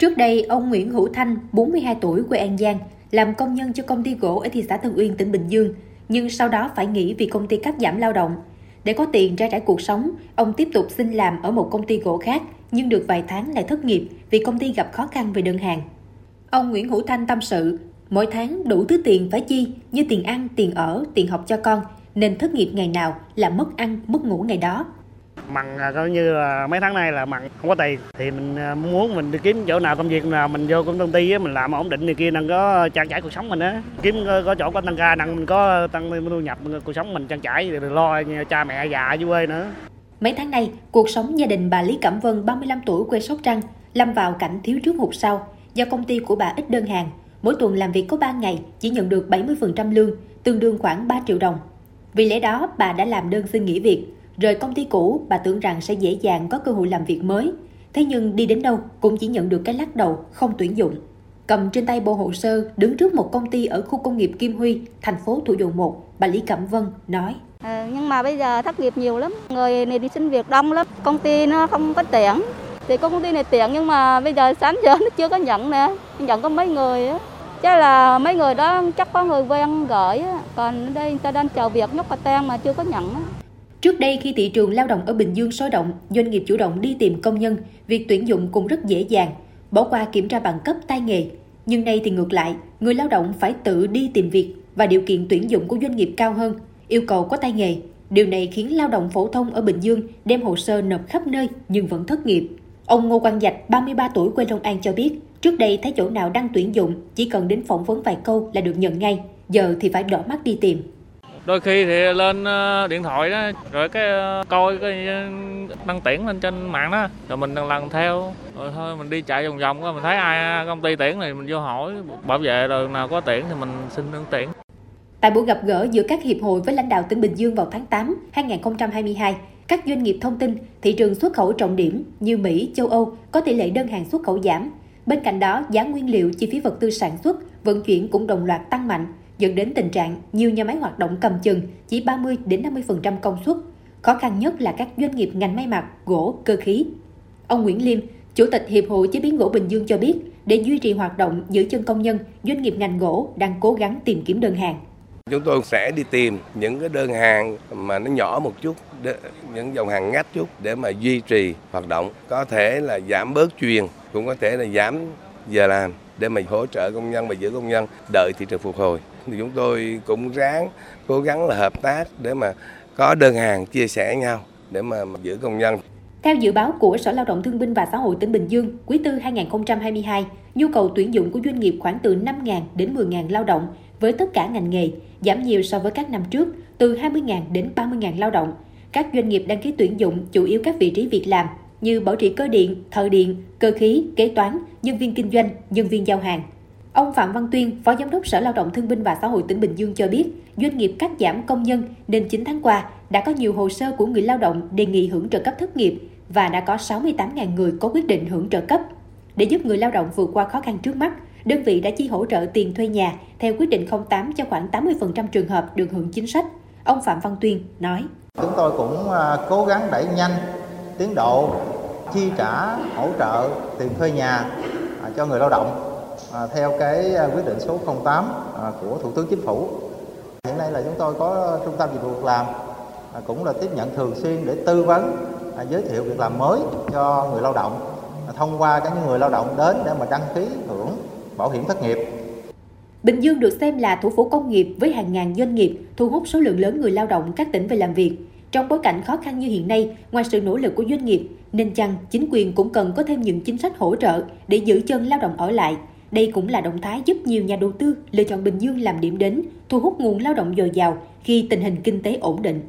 Trước đây, ông Nguyễn Hữu Thanh, 42 tuổi, quê An Giang, làm công nhân cho công ty gỗ ở thị xã Tân Uyên, tỉnh Bình Dương, nhưng sau đó phải nghỉ vì công ty cắt giảm lao động. Để có tiền ra trải cuộc sống, ông tiếp tục xin làm ở một công ty gỗ khác, nhưng được vài tháng lại thất nghiệp vì công ty gặp khó khăn về đơn hàng. Ông Nguyễn Hữu Thanh tâm sự, mỗi tháng đủ thứ tiền phải chi như tiền ăn, tiền ở, tiền học cho con, nên thất nghiệp ngày nào là mất ăn, mất ngủ ngày đó. Mặn à, coi như là mấy tháng nay là mặn không có tiền thì mình à, muốn mình đi kiếm chỗ nào công việc nào mình vô công ty mình làm ổn định này kia nâng có trang trải cuộc sống mình á kiếm ờ, có chỗ có tăng ca năng mình có tăng thu nhập ờ, cuộc sống mình trang trải rồi lo cha mẹ già dưới quê nữa Mấy tháng nay, cuộc sống gia đình bà Lý Cẩm Vân 35 tuổi quê Sóc Trăng lâm vào cảnh thiếu trước hụt sau do công ty của bà ít đơn hàng. Mỗi tuần làm việc có 3 ngày chỉ nhận được 70% lương, tương đương khoảng 3 triệu đồng. Vì lẽ đó, bà đã làm đơn xin nghỉ việc. Rời công ty cũ, bà tưởng rằng sẽ dễ dàng có cơ hội làm việc mới. Thế nhưng đi đến đâu cũng chỉ nhận được cái lắc đầu, không tuyển dụng. Cầm trên tay bộ hồ sơ, đứng trước một công ty ở khu công nghiệp Kim Huy, thành phố Thủ Dầu Một, bà Lý Cẩm Vân nói. À, nhưng mà bây giờ thất nghiệp nhiều lắm, người này đi xin việc đông lắm, công ty nó không có tuyển. Thì công ty này tuyển nhưng mà bây giờ sáng giờ nó chưa có nhận nè, nhận có mấy người á. Chắc là mấy người đó chắc có người quen gửi á, còn ở đây người ta đang chờ việc nhóc và tan mà chưa có nhận á. Trước đây khi thị trường lao động ở Bình Dương sôi động, doanh nghiệp chủ động đi tìm công nhân, việc tuyển dụng cũng rất dễ dàng, bỏ qua kiểm tra bằng cấp tay nghề. Nhưng nay thì ngược lại, người lao động phải tự đi tìm việc và điều kiện tuyển dụng của doanh nghiệp cao hơn, yêu cầu có tay nghề. Điều này khiến lao động phổ thông ở Bình Dương đem hồ sơ nộp khắp nơi nhưng vẫn thất nghiệp. Ông Ngô Quang Dạch, 33 tuổi quê Long An cho biết, trước đây thấy chỗ nào đang tuyển dụng, chỉ cần đến phỏng vấn vài câu là được nhận ngay, giờ thì phải đỏ mắt đi tìm đôi khi thì lên ờ, điện thoại đó rồi cái ờ, coi cái ờ, đăng tuyển lên trên mạng đó rồi mình lần lần theo. Rồi thôi mình đi chạy vòng vòng mình thấy ai công ty tuyển này mình vô hỏi bảo vệ rồi nào có tuyển thì mình xin đơn tuyển Tại buổi gặp gỡ giữa các hiệp hội với lãnh đạo tỉnh Bình Dương vào tháng 8 2022, các doanh nghiệp thông tin thị trường xuất khẩu trọng điểm như Mỹ, châu Âu có tỷ lệ đơn hàng xuất khẩu giảm. Bên cạnh đó, giá nguyên liệu, chi phí vật tư sản xuất, vận chuyển cũng đồng loạt tăng mạnh, dẫn đến tình trạng nhiều nhà máy hoạt động cầm chừng chỉ 30 đến 50% công suất. Khó khăn nhất là các doanh nghiệp ngành may mặc, gỗ, cơ khí. Ông Nguyễn Liêm, Chủ tịch Hiệp hội Chế biến gỗ Bình Dương cho biết, để duy trì hoạt động giữ chân công nhân, doanh nghiệp ngành gỗ đang cố gắng tìm kiếm đơn hàng. Chúng tôi sẽ đi tìm những cái đơn hàng mà nó nhỏ một chút, những dòng hàng ngách chút để mà duy trì hoạt động. Có thể là giảm bớt truyền, cũng có thể là giảm giờ làm để mà hỗ trợ công nhân và giữ công nhân đợi thị trường phục hồi. Thì chúng tôi cũng ráng cố gắng là hợp tác để mà có đơn hàng chia sẻ nhau để mà giữ công nhân. Theo dự báo của Sở Lao động Thương binh và Xã hội tỉnh Bình Dương, quý tư 2022, nhu cầu tuyển dụng của doanh nghiệp khoảng từ 5.000 đến 10.000 lao động với tất cả ngành nghề, giảm nhiều so với các năm trước, từ 20.000 đến 30.000 lao động. Các doanh nghiệp đăng ký tuyển dụng chủ yếu các vị trí việc làm như bảo trì cơ điện, thợ điện, cơ khí, kế toán, nhân viên kinh doanh, nhân viên giao hàng. Ông Phạm Văn Tuyên, Phó Giám đốc Sở Lao động Thương binh và Xã hội tỉnh Bình Dương cho biết, doanh nghiệp cắt giảm công nhân nên 9 tháng qua đã có nhiều hồ sơ của người lao động đề nghị hưởng trợ cấp thất nghiệp và đã có 68.000 người có quyết định hưởng trợ cấp. Để giúp người lao động vượt qua khó khăn trước mắt, đơn vị đã chi hỗ trợ tiền thuê nhà theo quyết định 08 cho khoảng 80% trường hợp được hưởng chính sách. Ông Phạm Văn Tuyên nói. Chúng tôi cũng à, cố gắng đẩy nhanh tiến độ chi trả hỗ trợ tiền thuê nhà à, cho người lao động à, theo cái à, quyết định số 08 à, của Thủ tướng Chính phủ. Hiện nay là chúng tôi có trung tâm dịch vụ việc làm à, cũng là tiếp nhận thường xuyên để tư vấn giới thiệu việc làm mới cho người lao động thông qua các người lao động đến để mà đăng ký hưởng bảo hiểm thất nghiệp. Bình Dương được xem là thủ phủ công nghiệp với hàng ngàn doanh nghiệp thu hút số lượng lớn người lao động các tỉnh về làm việc. Trong bối cảnh khó khăn như hiện nay, ngoài sự nỗ lực của doanh nghiệp, nên chăng chính quyền cũng cần có thêm những chính sách hỗ trợ để giữ chân lao động ở lại. Đây cũng là động thái giúp nhiều nhà đầu tư lựa chọn Bình Dương làm điểm đến, thu hút nguồn lao động dồi dào khi tình hình kinh tế ổn định.